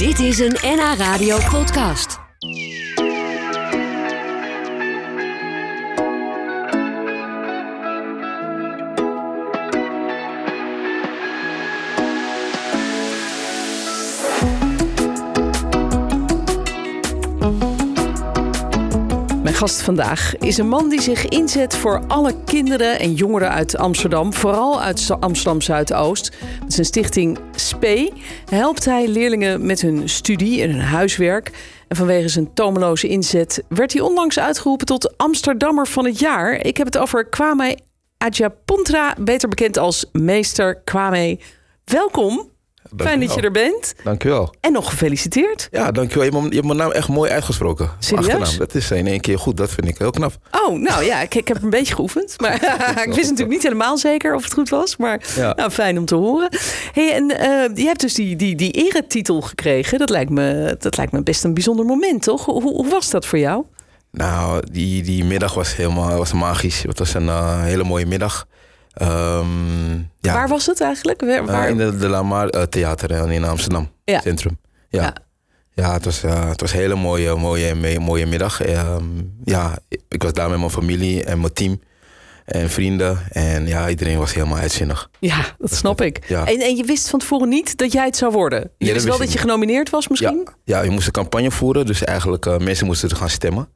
Dit is een NH Radio podcast. Mijn gast vandaag is een man die zich inzet voor alle kinderen en jongeren uit Amsterdam, vooral uit Amsterdam Zuidoost. Zijn stichting Helpt hij leerlingen met hun studie en hun huiswerk. En vanwege zijn tomeloze inzet werd hij onlangs uitgeroepen tot Amsterdammer van het jaar. Ik heb het over Kwame Ajapontra, beter bekend als Meester Kwame. Welkom. Fijn dat je er bent. Dankjewel. En nog gefeliciteerd. Ja, dankjewel. Je hebt, mijn- je hebt mijn naam echt mooi uitgesproken. Serieus? Achternaam. Dat is in één keer goed. Dat vind ik heel knap. Oh, nou ja, ik, ik heb een beetje geoefend. Maar ik wist natuurlijk niet helemaal zeker of het goed was. Maar Ja. nou, fijn om te horen. Hey, en eh, je hebt dus die, die, die eretitel gekregen. Dat lijkt, me, dat lijkt me best een bijzonder moment, toch? Hoe, hoe was dat voor jou? Nou, die, die middag was helemaal was magisch. Het was een eh, hele mooie middag. Ehm, ja, Waar was het eigenlijk? Waar, Eh, waar- in de, de Lamar eh, Theater eh, in Amsterdam Ja. Centrum. Ja. Ja. Ja. het, was, eh, het was een hele mooie, mooie, mooie middag. Ehm, ja, ik was daar met mijn familie en mijn team en vrienden. En ja, iedereen was helemaal uitzinnig. ja, dat snap ik. Ja. En, en je wist van tevoren niet dat jij het zou worden? Je wist wel wist dat je niet. genomineerd was misschien? Ja, ja, je moest een campagne voeren. Dus eigenlijk uh, mensen moesten er gaan stemmen.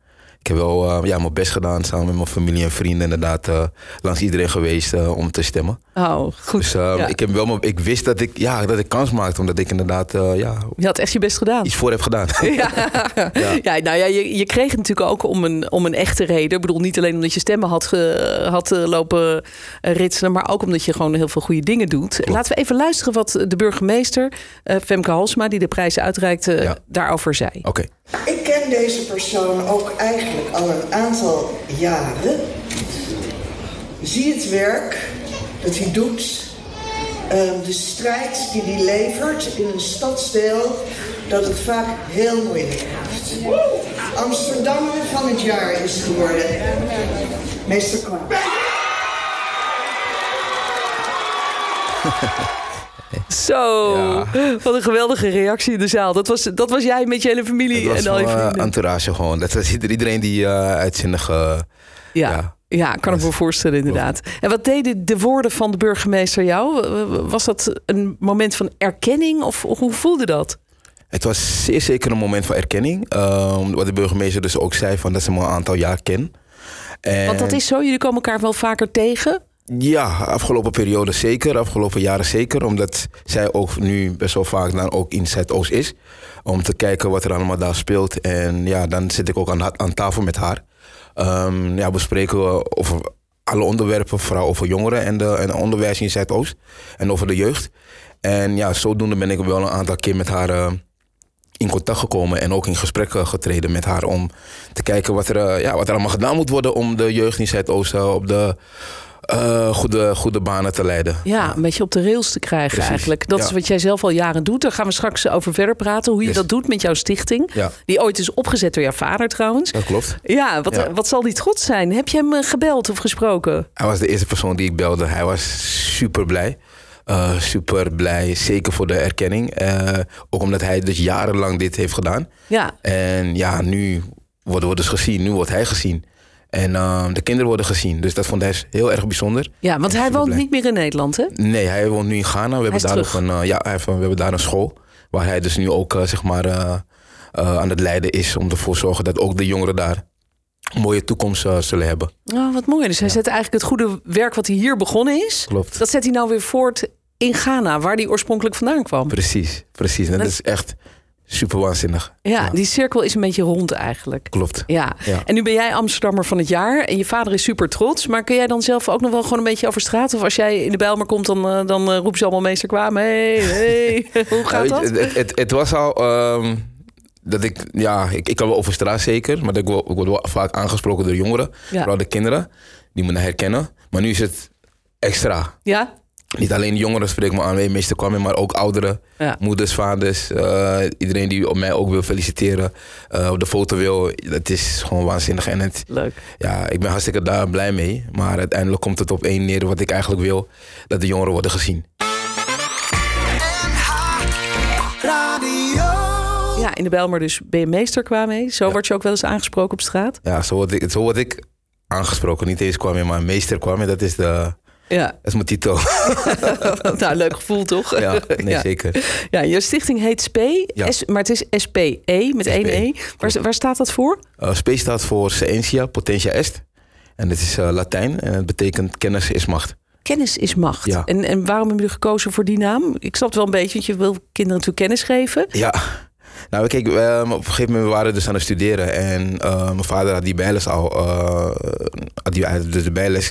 Ik heb wel uh, ja, mijn best gedaan samen met mijn familie en vrienden. Inderdaad, uh, langs iedereen geweest uh, om te stemmen. Oh, goed. Dus uh, ja. ik, heb wel, ik wist dat ik, ja, dat ik kans maakte. Omdat ik inderdaad uh, ja, Je had echt je best gedaan. iets voor heb gedaan. Ja, ja. ja nou ja, je, je kreeg het natuurlijk ook om een, om een echte reden. Ik bedoel, niet alleen omdat je stemmen had, ge, had lopen ritselen, maar ook omdat je gewoon heel veel goede dingen doet. Klopt. Laten we even luisteren wat de burgemeester, uh, Femke Halsma, die de prijs uitreikte, Ja. daarover zei. Oké. Okay. Ik ken deze persoon ook eigenlijk al een aantal jaren. Zie het werk dat hij doet, de strijd die hij levert in een stadsdeel dat het vaak heel moeilijk heeft. Amsterdammer van het jaar is geworden. Meester Kwam. Zo, ja. wat een geweldige reactie in de zaal. Dat was, dat was jij met je hele familie en al je van, vrienden. Entourage gewoon. Dat was iedereen die uh, uitzinnig... Uh, ja. ja. Ja, kan ik me voorstellen inderdaad. En wat deden de woorden van de burgemeester jou? Was dat een moment van erkenning of hoe voelde dat? Het was zeer zeker een moment van erkenning. Uh, wat de burgemeester dus ook zei, van dat ze me een aantal jaar ken. En... Want dat is zo, jullie komen elkaar wel vaker tegen? Ja, afgelopen periode zeker, afgelopen jaren zeker. Omdat zij ook nu best wel vaak dan ook in Zuidoost is. Om te kijken wat er allemaal daar speelt. En ja, dan zit ik ook aan, aan tafel met haar. Um, ja, bespreken we over alle onderwerpen, vooral over jongeren en, de, en onderwijs in Zuidoost. En over de jeugd. En ja, zodoende ben ik wel een aantal keer met haar uh, in contact gekomen. En ook in gesprek getreden met haar. Om te kijken wat er, uh, ja, wat allemaal gedaan moet worden om de jeugd in Zuidoost uh, op de uh, goede, goede banen te leiden. Ja, een beetje op de rails te krijgen Precies. eigenlijk. Dat ja. is wat jij zelf al jaren doet. Daar gaan we straks over verder praten. Hoe je Yes. dat doet met jouw stichting. Ja. Die ooit is opgezet door jouw vader trouwens. Dat klopt. Ja, wat, Ja. wat zal die trots zijn? Heb je hem eh, gebeld of gesproken? Hij was de eerste persoon die ik belde. Hij was super blij. Uh, super blij, zeker voor de erkenning. Uh, ook omdat hij dus jarenlang dit heeft gedaan. Ja. En ja, nu worden we dus gezien. Nu wordt hij gezien. En uh, de kinderen worden gezien. Dus dat vond hij heel erg bijzonder. Ja, want En hij woont blij. niet meer in Nederland, hè? Nee, hij woont nu in Ghana. We hebben daar nog een, uh, ja, we hebben daar een school. Waar hij dus nu ook uh, zeg maar, uh, aan het leiden is. Om ervoor te zorgen dat ook de jongeren daar een mooie toekomst zullen hebben. Oh, wat mooi. Dus hij zet eigenlijk het goede werk wat hij hier begonnen is. Klopt. Dat zet hij nou weer voort in Ghana, waar hij oorspronkelijk vandaan kwam. Precies, precies. En dat, Dat- is echt super waanzinnig. Ja, die cirkel is een beetje rond eigenlijk. Klopt. Ja. Ja. en nu ben jij Amsterdammer van het jaar en je vader is super trots. Maar kun jij dan zelf ook nog wel gewoon een beetje over straat? Of als jij in de Bijlmer komt, dan, eh, dan eh, roepen ze allemaal meester kwamen. Hey, hey. Hoe gaat dat? Het, het, het was al ehm, dat ik, ja, ik, ik kan wel over straat zeker, maar dat ik, wel, ik word wel vaak aangesproken door jongeren, Ja. vooral de kinderen, die me herkennen. Maar nu is het extra. Ja? Niet alleen jongeren spreken me aan, meester kwam maar ook ouderen, Ja. moeders, vaders, eh, iedereen die op mij ook wil feliciteren, eh, op de foto wil. Dat is gewoon waanzinnig. En het, Leuk. ja, ik ben hartstikke daar blij mee. Maar uiteindelijk komt het op één neer wat ik eigenlijk wil, dat de jongeren worden gezien. Ja, in de Bijlmer dus ben je meester qua mee. Zo word je ook wel eens aangesproken op straat. Ja, zo word ik, zo word ik aangesproken. Niet eens kwam je, maar meester kwam je. Dat is, de, Ja, dat is mijn titel. nou, leuk gevoel toch? ja, nee, Ja. zeker. Ja, je stichting heet SPE, Ja. Maar het is SPE met één SPE, E. Waar, waar staat dat voor? Uh, SPE staat voor Scientia Potentia Est. En dit is eh, Latijn en het betekent kennis is macht. Kennis is macht. Ja. En, en waarom hebben jullie gekozen voor die naam? Ik snap het wel een beetje, want je wil kinderen natuurlijk kennis geven. Ja. Nou, kijk, eh, op een gegeven moment waren we dus aan het studeren. En eh, mijn vader had die bijles al. eh, had die, dus de bijles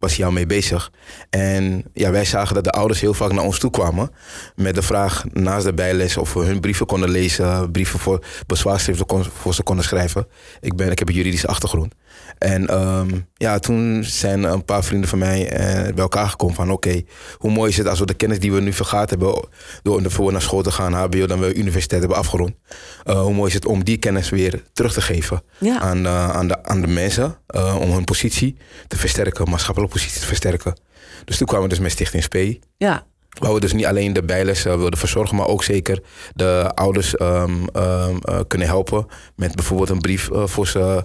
was hij al mee bezig. En ja, wij zagen dat de ouders heel vaak naar ons toe kwamen. Met de vraag naast de bijles of we hun brieven konden lezen. Brieven voor bezwaarschriften voor ze konden schrijven. Ik, ben, ik heb een juridische achtergrond. En ehm, ja, toen zijn een paar vrienden van mij eh, bij elkaar gekomen van... oké, hoe mooi is het als we de kennis die we nu vergaat hebben... door ervoor naar school te gaan, hbo, dan we universiteit hebben afgerond... eh, hoe mooi is het om die kennis weer terug te geven Ja. aan, eh, aan, de, aan de mensen... om hun positie te versterken, maatschappelijke positie te versterken. Dus toen kwamen we dus met Stichting SPE... Ja, Waar we dus niet alleen de bijles eh, wilden verzorgen, maar ook zeker de ouders ehm, ehm, eh, kunnen helpen. Met bijvoorbeeld een brief eh, voor ze,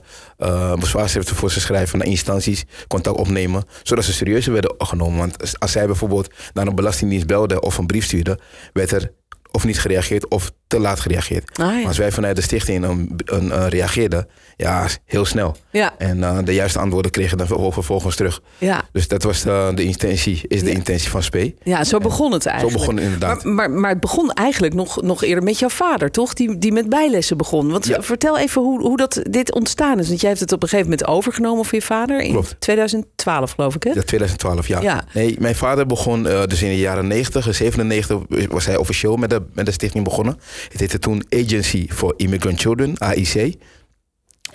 bezwaarschriften voor ze schrijven naar instanties, contact opnemen. Zodat ze serieuzer werden genomen. Want als zij bijvoorbeeld naar een belastingdienst belden of een brief stuurden, werd er of niet gereageerd of te laat gereageerd. Ah, ja. Maar als wij vanuit de stichting een, een, eh, reageerden, ja, heel snel. ja, En eh, de juiste antwoorden kregen dan ver- vervolgens terug. ja. Dus dat was de, de intentie, is de intentie van SPE. ja, zo begon het Zo eigenlijk. begon het inderdaad. Maar, maar, maar het begon eigenlijk nog, nog eerder met jouw vader, toch? Die, die met bijlessen begon. Want vertel even hoe, hoe dat, dit ontstaan is. Want jij hebt het op een gegeven moment overgenomen van je vader. In Klopt. 2012, geloof ik, hè? Ja, 2012, ja. Ja. Nee, mijn vader begon eh, dus in de jaren 90. In 97 was hij officieel met de, met de stichting begonnen. Het heette toen Agency for Immigrant Children, AIC.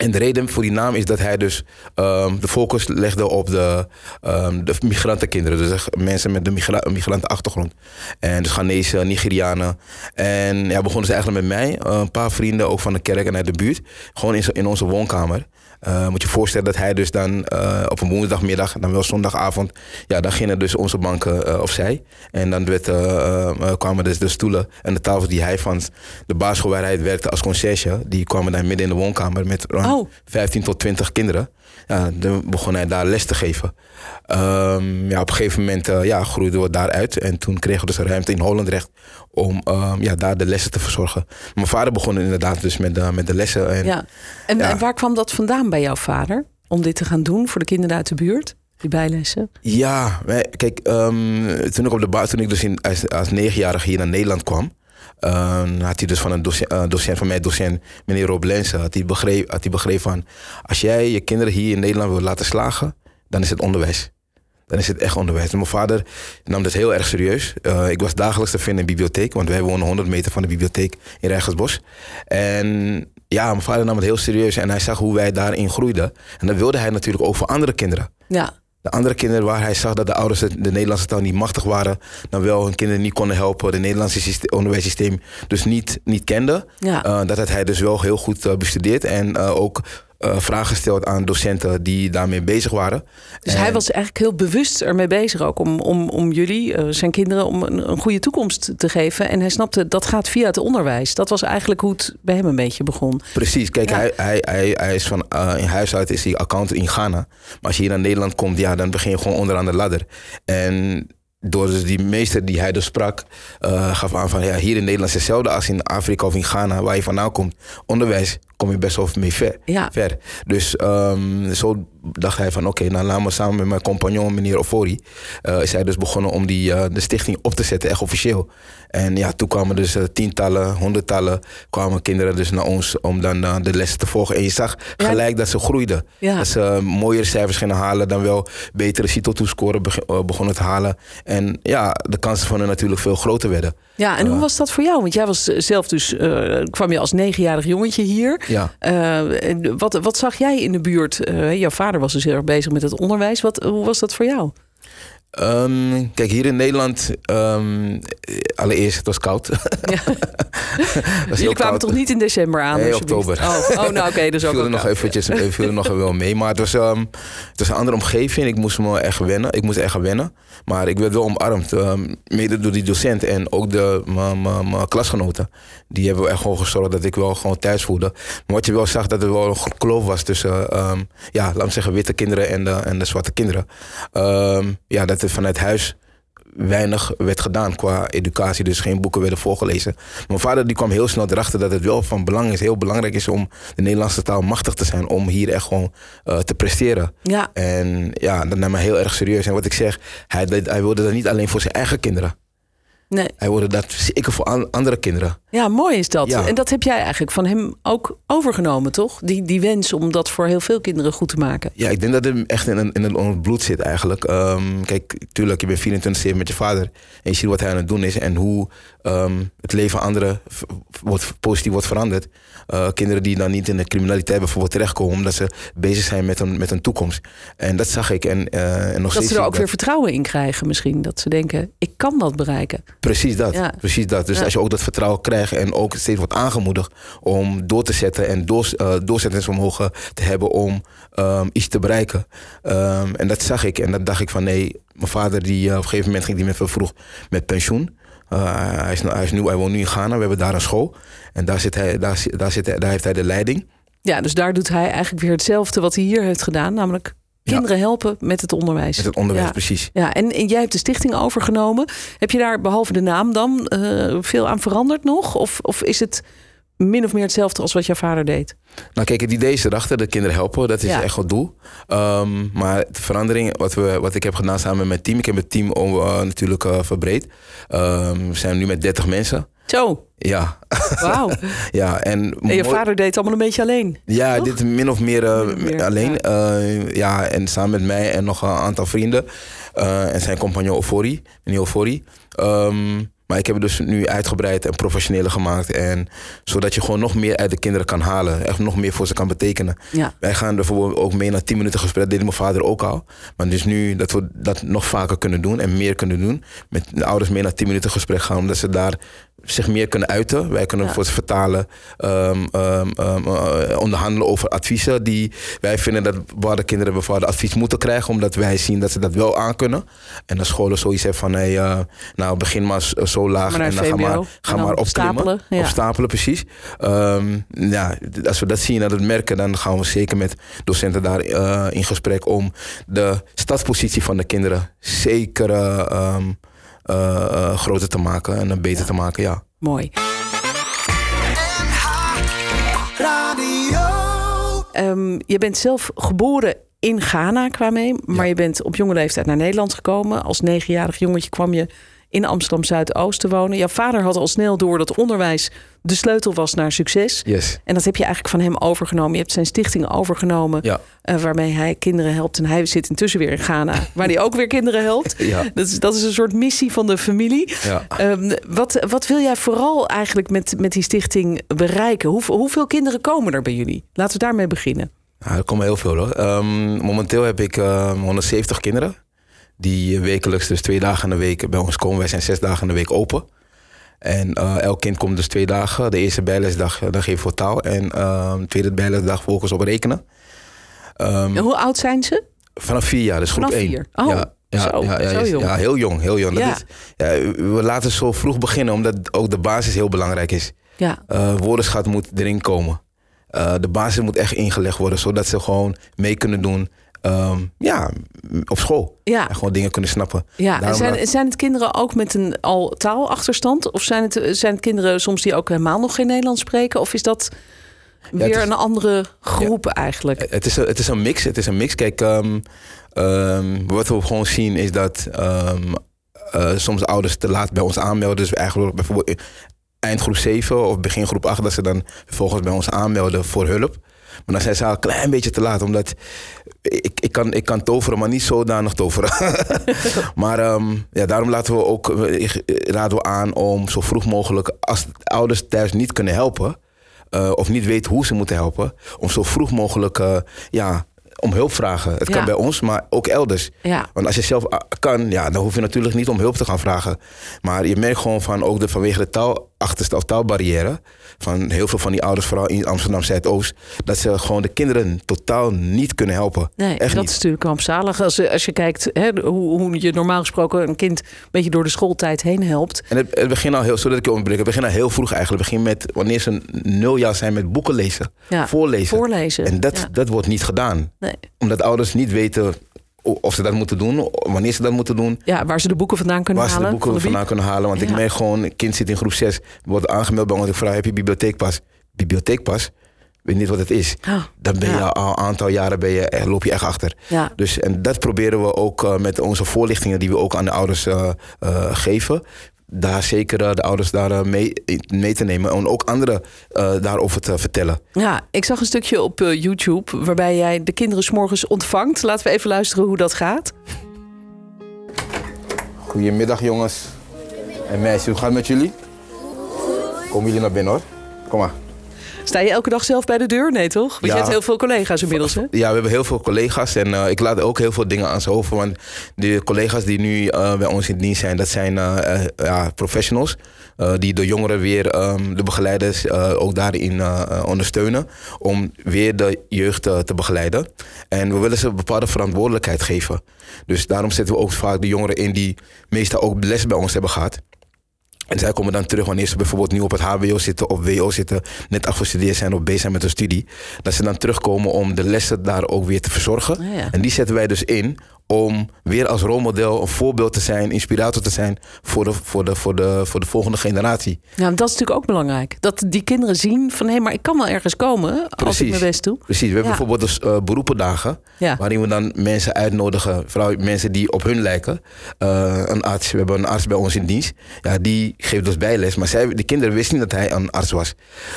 En de reden voor die naam is dat hij dus ehm, de focus legde op de, ehm, de migrantenkinderen. Dus mensen met een migra migrantenachtergrond. En dus Ghanese, Nigerianen. En ja, begonnen ze eigenlijk met mij. eh, een paar vrienden ook van de kerk en uit de buurt. Gewoon in, in onze woonkamer. Eh, moet je voorstellen dat hij dus dan eh, op een woensdagmiddag, dan wel zondagavond, ja, dan gingen dus onze banken eh, opzij. En dan werd, kwamen dus de stoelen en de tafels die hij van de basisschool waar hij werkte als conciërge, die kwamen dan midden in de woonkamer met Oh. 15 tot 20 kinderen. Ja, dan begon hij daar les te geven. Ehm, ja, op een gegeven moment eh, ja, groeiden we daaruit. En toen kregen we dus ruimte in Hollandrecht om ehm, ja, daar de lessen te verzorgen. Mijn vader begon inderdaad dus met, de met de lessen. En, Ja. En, Ja. en waar kwam dat vandaan bij jouw vader? Om dit te gaan doen voor de kinderen uit de buurt? Die bijlessen? Ja, kijk, ehm, toen ik, op de toen ik dus in, als, als negenjarige hier naar Nederland kwam, had hij dus van een eh, docent van mij, docent meneer Rob Lensen, had hij hij begrepen van, als jij je kinderen hier in Nederland wil laten slagen, dan is het onderwijs. Dan is het echt onderwijs. En mijn vader nam dat heel erg serieus. Eh, ik was dagelijks te vinden in de bibliotheek, want wij wonen 100 meter van de bibliotheek in Rijgersbos. En ja, mijn vader nam het heel serieus en hij zag hoe wij daarin groeiden. En dat wilde hij natuurlijk ook voor andere kinderen. Ja. De andere kinderen waar hij zag dat de ouders de Nederlandse taal niet machtig waren, dan wel hun kinderen niet konden helpen, de Nederlandse syste- onderwijssysteem dus niet, niet kende. Ja. Eh, dat had hij dus wel heel goed eh, bestudeerd en eh, ook eh, vragen gesteld aan docenten die daarmee bezig waren. Dus En- hij was eigenlijk heel bewust ermee bezig ook om, om, om jullie, eh, zijn kinderen, om een, een goede toekomst te geven. En hij snapte dat gaat via het onderwijs. Dat was eigenlijk hoe het bij hem een beetje begon. Precies, kijk, Ja. hij, hij, hij, hij is van eh, in huis uit is hij accountant in Ghana. Maar als je hier naar Nederland komt, ja, dan begin je gewoon onderaan de ladder. En door dus die meester die hij dus sprak, gaf aan van ja, hier in Nederland is hetzelfde als in Afrika of in Ghana, waar je vandaan komt. Onderwijs kom je best wel mee ver. Ja. ver. Dus ehm, zo dacht hij van oké, nou laten we samen met mijn compagnon, meneer Ofori, eh, is hij dus begonnen om die, eh, de stichting op te zetten, echt officieel. En ja, toen kwamen dus eh, tientallen, honderdtallen, kwamen kinderen dus naar ons om dan de lessen te volgen. En je zag Ja. gelijk dat ze groeiden. Ja. Dat ze mooiere cijfers gingen halen, dan wel betere CITO-toescoren beg- begonnen te halen. En ja, de kansen van hen natuurlijk veel groter werden. Ja, en hoe was dat voor jou? Want jij was zelf dus, kwam je als negenjarig jongetje hier. Ja. En wat, wat zag jij in de buurt? Eh, jouw vader was dus heel erg bezig met het onderwijs. Wat, hoe was dat voor jou? Ehm, kijk, hier in Nederland, ehm, allereerst, het was koud. Ja. was Jullie kwamen toch niet in december aan? Nee, oktober. Oh, oh nou oké, dus ook viel er nog eventjes, viel er nog wel mee. Maar het was, um, het was een andere omgeving. Ik moest me echt wennen. Ik moest echt wennen. Maar ik werd wel omarmd. mede door die docent en ook de, mijn klasgenoten. Die hebben echt gewoon gezorgd dat ik wel gewoon thuis voelde. Maar wat je wel zag, dat er wel een kloof was tussen, ja, laat me zeggen, witte kinderen en de, en de zwarte kinderen. ja, dat vanuit huis weinig werd gedaan qua educatie. Dus geen boeken werden voorgelezen. Mijn vader die kwam heel snel erachter dat het wel van belang is, heel belangrijk is om de Nederlandse taal machtig te zijn. Om hier echt gewoon uh, te presteren. Ja. En ja, dat nam me heel erg serieus. En wat ik zeg, hij, hij wilde dat niet alleen voor zijn eigen kinderen. Nee. Hij wilde dat zeker voor andere kinderen. Ja, mooi is dat. En dat heb jij eigenlijk van hem ook overgenomen, toch? Die, die wens om dat voor heel veel kinderen goed te maken. Ja, ik denk dat het echt in, een, in het bloed zit eigenlijk. Um, kijk, tuurlijk, je bent 24 met je vader. En je ziet wat hij aan het doen is. En hoe um, het leven van anderen wordt, positief wordt veranderd. Uh, kinderen die dan niet in de criminaliteit bijvoorbeeld terechtkomen. Omdat ze bezig zijn met een, met een toekomst. En dat zag ik. En, uh, en nog dat ze er ook weer vertrouwen in krijgen misschien. Dat ze denken, ik kan dat bereiken. Precies dat. Ja. Precies dat. Dus als je ook dat vertrouwen krijgt en ook steeds wordt aangemoedigd om door te zetten en door, uh, doorzettingsvermogen te hebben om um, iets te bereiken. Um, en dat zag ik en dat dacht ik van nee, mijn vader die op een gegeven moment ging die met vroeg met pensioen. Uh, hij, is, hij, is nu, hij woont nu in Ghana, we hebben daar een school. En daar, zit hij, daar, daar, zit hij, daar heeft hij de leiding. Ja, dus daar doet hij eigenlijk weer hetzelfde wat hij hier heeft gedaan, namelijk Kinderen helpen met het onderwijs. Met het onderwijs, precies. Ja, en, en, jij hebt de stichting overgenomen. Heb je daar behalve de naam dan uh, veel aan veranderd nog? Of, of is het min of meer hetzelfde als wat jouw vader deed? Nou, kijk, het idee is erachter, de kinderen helpen, dat is echt het doel. Um, maar de verandering, wat, we, wat ik heb gedaan samen met mijn team, ik heb het team uh, natuurlijk uh, verbreed. Um, we zijn nu met 30 mensen. Zo. Ja. Wauw. ja, en, en je vader deed het allemaal een beetje alleen. Ja, toch? dit min of meer, uh, alleen. Ja. Uh, ja. en samen met mij en nog een aantal vrienden. Uh, en zijn compagnon Ofori, meneer Ofori. Um, maar ik heb het dus nu uitgebreid en professioneler gemaakt. En, zodat je gewoon nog meer uit de kinderen kan halen. Echt nog meer voor ze kan betekenen. Ja. Wij gaan bijvoorbeeld ook mee naar 10 minuten gesprek. Dat deed mijn vader ook al. Maar dus nu dat we dat nog vaker kunnen doen en meer kunnen doen. Met de ouders mee naar 10 minuten gesprek gaan. Omdat ze daar zich meer kunnen uiten. Wij kunnen voor ze vertalen, um, um, um, uh, onderhandelen over adviezen die wij vinden dat waar de kinderen bepaalde advies moeten krijgen, omdat wij zien dat ze dat wel aankunnen. En de scholen zoiets hebben van, hey, uh, nou begin maar zo laag en dan ga maar, ga maar opklimmen. Stapelen, ja. Opstapelen, precies. ja, als we dat zien, dat het merken, dan gaan we zeker met docenten daar uh, in gesprek om de stadspositie van de kinderen zeker uh, groter te maken en beter te maken, ja. Mooi. Um, je bent zelf geboren in Ghana qua mee, maar je bent op jonge leeftijd naar Nederland gekomen. Als negenjarig jongetje kwam je in Amsterdam Zuidoost te wonen. Jouw vader had al snel door dat onderwijs de sleutel was naar succes. Yes. En dat heb je eigenlijk van hem overgenomen. Je hebt zijn stichting overgenomen, ja. uh, waarmee hij kinderen helpt. En hij zit intussen weer in Ghana, waar hij ook weer kinderen helpt. Ja. Dat, is, dat is een soort missie van de familie. Ja. Um, wat, wat wil jij vooral eigenlijk met, met die stichting bereiken? Hoe, hoeveel kinderen komen er bij jullie? Laten we daarmee beginnen. Ja, er komen heel veel hoor. Um, momenteel heb ik uh, 170 kinderen die wekelijks dus twee dagen in de week bij ons komen. Wij zijn zes dagen in de week open. En uh, elk kind komt dus twee dagen. De eerste bijlesdag dan geven we taal. En uh, de tweede bijlesdag volgens op rekenen. Um, en hoe oud zijn ze? Vanaf vier jaar, dus groep één. Oh, ja, ja, zo, ja, ja, jong. ja, heel jong. Heel jong. Dat is, ja, we laten zo vroeg beginnen, omdat ook de basis heel belangrijk is. Ja. Uh, woordenschat moet erin komen. Uh, de basis moet echt ingelegd worden, zodat ze gewoon mee kunnen doen Um, ja, op school. Ja. En gewoon dingen kunnen snappen. Ja, en zijn, zijn het kinderen ook met een al taalachterstand? Of zijn het, zijn het kinderen soms die ook helemaal nog geen Nederlands spreken? Of is dat weer ja, is, een andere groep ja, eigenlijk? Het is, een, het is een mix. Het is een mix. Kijk, um, um, wat we gewoon zien is dat uh, soms ouders te laat bij ons aanmelden. Dus eigenlijk bijvoorbeeld eind groep 7 of begin groep 8... dat ze dan vervolgens bij ons aanmelden voor hulp. Maar dan zijn ze al een klein beetje te laat. Omdat ik, ik, kan, ik kan toveren, maar niet zodanig toveren. maar um, ja, daarom laten we ook, raden we aan om zo vroeg mogelijk... als ouders thuis niet kunnen helpen... Uh, of niet weten hoe ze moeten helpen... om zo vroeg mogelijk uh, ja, om hulp vragen. Het kan bij ons, maar ook elders. Ja. Want als je zelf ah, kan, ja, dan hoef je natuurlijk niet om hulp te gaan vragen. Maar je merkt gewoon van ook de, vanwege de taalachterste of taalbarrière. Van heel veel van die ouders, vooral in Amsterdam Zuidoost. Dat ze gewoon de kinderen totaal niet kunnen helpen. Nee, Echt dat niet. is natuurlijk rampzalig. Als, als je kijkt hè, hoe, hoe je normaal gesproken een kind een beetje door de schooltijd heen helpt. En het, het begint al heel, zodat ik je onderbreek, het begint al heel vroeg eigenlijk. Het begint met wanneer ze nul jaar zijn met boeken lezen, Ja, voorlezen. Voorlezen. En dat, Ja. dat wordt niet gedaan. Nee. Omdat ouders niet weten of ze dat moeten doen, wanneer ze dat moeten doen. Ja, waar ze de boeken vandaan kunnen Waar ze de halen. boeken van vandaan kunnen halen. Want Ja. ik merk gewoon, een kind zit in groep 6, wordt aangemeld bij ons. Ik vraag, heb je bibliotheekpas? Bibliotheekpas? Weet niet wat het is. Ah, Dan ben je al een aantal jaren ben je, echt- loop je echt achter. Ja. Dus, en dat proberen we ook eh, met onze voorlichtingen die we ook aan de ouders eh, eh, geven. Daar zeker eh, de ouders daar eh, mee, mee te nemen. En ook anderen eh, daarover te vertellen. Ja, ik zag een stukje op eh, YouTube waarbij jij de kinderen 's morgens ontvangt. Laten we even luisteren hoe dat gaat. Goedemiddag jongens en meisjes. Hoe gaat het met jullie? Komen jullie naar binnen hoor. Kom maar. Sta je elke dag zelf bij de deur? Nee, toch? Want Ja. je hebt heel veel collega's inmiddels, hè? Ja, we hebben heel veel collega's en eh, ik laat ook heel veel dingen aan ze over. Want de collega's die nu eh, bij ons in dienst zijn, dat zijn eh, ja, professionals. die de jongeren weer, ehm, de begeleiders, ook daarin ondersteunen. Om weer de jeugd te begeleiden. En we willen ze een bepaalde verantwoordelijkheid geven. Dus daarom zetten we ook vaak de jongeren in die meestal ook les bij ons hebben gehad. En zij komen dan terug wanneer ze bijvoorbeeld nu op het HBO zitten of WO zitten, net afgestudeerd zijn of bezig zijn met hun studie. Dat ze dan terugkomen om de lessen daar ook weer te verzorgen. Ah, ja. En die zetten wij dus in om weer als rolmodel, een voorbeeld te zijn, inspirator te zijn voor de, voor de, voor de, voor de volgende generatie. Ja, dat is natuurlijk ook belangrijk. Dat die kinderen zien van hé, maar ik kan wel ergens komen als ik mijn best doe. Precies. We hebben Ja. bijvoorbeeld dus, eh, beroependagen. Ja. Waarin we dan mensen uitnodigen. Vooral mensen die op hun lijken. Eh, een arts. We hebben een arts bij ons in dienst. Ja, die geeft dus bijles. Maar zij, de kinderen wisten niet dat hij een arts was.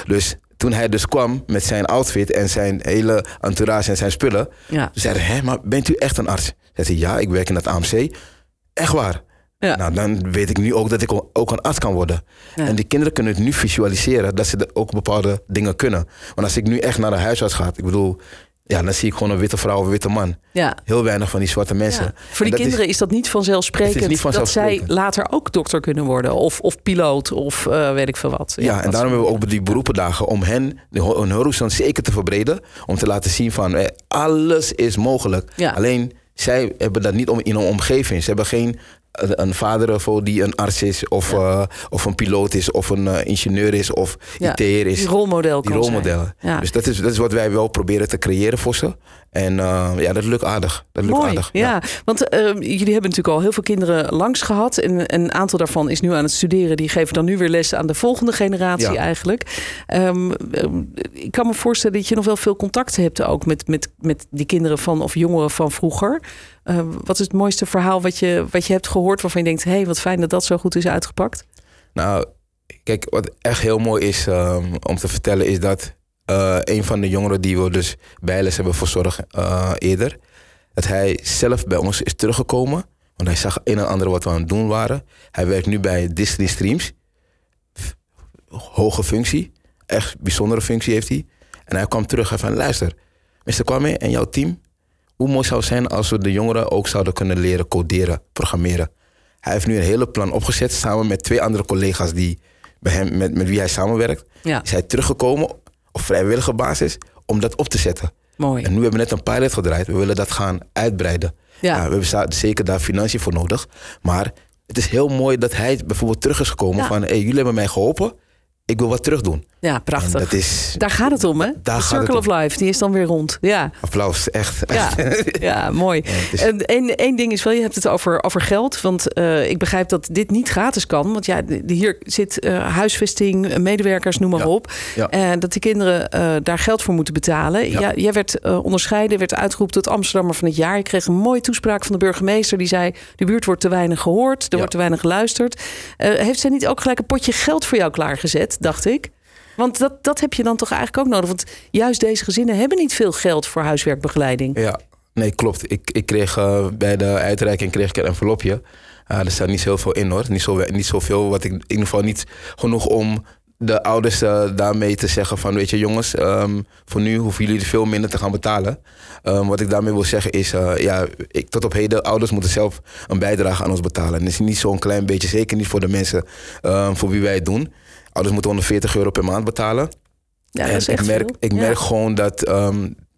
Dus toen hij dus kwam met zijn outfit en zijn hele entourage en zijn spullen. Ja. Zeiden hé, maar bent u echt een arts? Zei ze, ja, ik werk in het AMC. Echt waar? Ja. Nou, dan weet ik nu ook dat ik ook een arts kan worden. Ja. En die kinderen kunnen het nu visualiseren dat ze de- ook bepaalde dingen kunnen. Want als ik nu echt naar een huisarts ga, ik bedoel, ja, dan zie ik gewoon een witte vrouw of een witte man. Ja. Heel weinig van die zwarte mensen. Ja. Voor die is- kinderen is, dat niet vanzelfsprekend, is niet dat zij vanzelfsprekend. later ook dokter kunnen worden. Of, of piloot of eh, weet ik veel wat. Ja, en daarom hebben we ook die beroependagen om hen hun horizon zeker te verbreden. Om te laten zien van eh, alles is mogelijk. Ja. Alleen zij hebben dat niet om, in een omgeving. Ze hebben geen een vader of die een arts is, of, eh, of een piloot is, of een eh, ingenieur is, of Ja, IT'er is. die rolmodel Die zijn. Ja. Dus dat is, dat is wat wij wel proberen te creëren voor ze. En eh, ja, dat lukt aardig. Dat lukt Mooi, aardig. ja. Want eh, jullie hebben natuurlijk al heel veel kinderen langs gehad. En een aantal daarvan is nu aan het studeren. Die geven dan nu weer les aan de volgende generatie Ja. eigenlijk. Ehm, ehm, ik kan me voorstellen dat je nog wel veel contact hebt ook met, met, met die kinderen van of jongeren van vroeger. Eh, wat is het mooiste verhaal wat je, wat je hebt gehoord waarvan je denkt: hé, hey, wat fijn dat dat zo goed is uitgepakt? Nou, kijk, wat echt heel mooi is ehm, om te vertellen, is dat eh, een van de jongeren die we dus bijles hebben verzorgd eh, eerder, dat hij zelf bij ons is teruggekomen. Want hij zag een en ander wat we aan het doen waren. Hij werkt nu bij Disney Streams. Hoge functie. Echt bijzondere functie heeft hij. En hij kwam terug en van luister, Mr. Kwame en jouw team. Hoe mooi zou het zijn als we de jongeren ook zouden kunnen leren coderen, programmeren. Hij heeft nu een hele plan opgezet samen met twee andere collega's die bij hem, met, met wie hij samenwerkt. Ja. Is hij teruggekomen op vrijwillige basis om dat op te zetten. Mooi. En nu hebben we net een pilot gedraaid. We willen dat gaan uitbreiden. Ja. we hebben zeker daar financiën voor nodig. Maar het is heel mooi dat hij bijvoorbeeld terug is gekomen Ja. van... Hey, jullie hebben mij geholpen, ik wil wat terug doen. Ja, En prachtig. dat is Daar gaat het om, hè? Daar Circle of Life, die is dan weer rond. Ja. applaus, echt. Ja, ja mooi. is- En één ding is wel, je hebt het over, over geld. Want eh, ik begrijp dat dit niet gratis kan. Want ja, hier zit eh, huisvesting, eh, medewerkers, noem maar Ja. op. En dat die kinderen daar geld voor moeten betalen. Ja. Jij werd onderscheiden, werd uitgeroepen tot Amsterdammer van het jaar. Je kreeg een mooie toespraak van de burgemeester. Die zei, de buurt wordt te weinig gehoord. Er wordt te weinig geluisterd. Heeft zij niet ook gelijk een potje geld voor jou klaargezet, dacht ik? Want dat, dat heb je dan toch eigenlijk ook nodig. Want juist deze gezinnen hebben niet veel geld voor huiswerkbegeleiding. Ja, nee, klopt. Ik, ik kreeg eh, bij de uitreiking kreeg ik een envelopje. Uh, er staat niet zoveel in hoor. Niet, zo, niet zoveel, wat ik, in ieder geval niet genoeg om de ouders eh, daarmee te zeggen van, weet je jongens, ehm, voor nu hoeven jullie veel minder te gaan betalen. Ehm, wat ik daarmee wil zeggen is, eh, ja, ik, tot op heden, ouders moeten zelf een bijdrage aan ons betalen. En het is niet zo'n klein beetje, zeker niet voor de mensen ehm, voor wie wij het doen. Ouders moeten 140 euro per maand betalen. Ja, dat en is echt ik merk, veel. ik Ja. merk gewoon dat,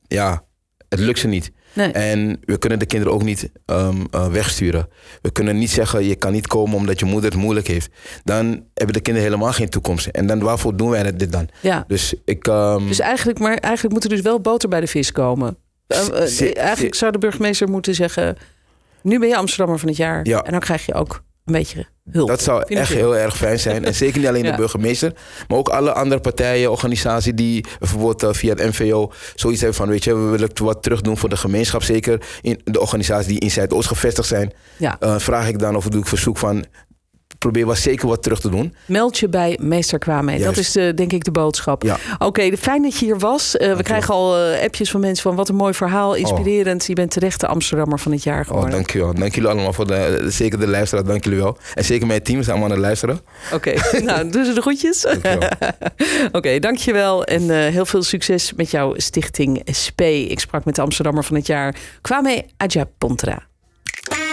ja, het lukt ze niet. Nee. En we kunnen de kinderen ook niet ehm, eh, wegsturen. We kunnen niet zeggen, je kan niet komen omdat je moeder het moeilijk heeft. Dan hebben de kinderen helemaal geen toekomst. En dan waarvoor doen wij dit dan? Ja. Dus ik... ehm, Dus eigenlijk, maar eigenlijk moet er dus wel boter bij de vis komen. Eh, eh, eigenlijk zou de burgemeester moeten zeggen... nu ben je Amsterdammer van het jaar. Ja. En dan krijg je ook een beetje hulp. Dat zou echt heel erg fijn zijn. En zeker niet alleen Ja. de burgemeester, maar ook alle andere partijen, organisaties die bijvoorbeeld eh, via het MVO zoiets hebben van, weet je, we willen wat terug doen voor de gemeenschap. Zeker in de organisaties die in Zuidoost gevestigd zijn. Ja. Eh, vraag ik dan of doe ik verzoek van, probeer wat zeker wat terug te doen. Meld je bij Meester Kwame. Dat is de, denk ik de boodschap. Ja. Oké, fijn dat je hier was. Eh, we krijgen al eh, appjes van mensen van wat een mooi verhaal, inspirerend. Je bent terecht de Amsterdammer van het jaar Oh, geworden. dankjewel. Dank jullie allemaal voor de, zeker de luisteraars, dank jullie wel. En zeker mijn team, zijn allemaal aan het luisteren. Oké, nou, doen ze de groetjes. Oké, dankjewel. En eh, heel veel succes met jouw stichting SP. Ik sprak met de Amsterdammer van het jaar, Kwame Ajapontra.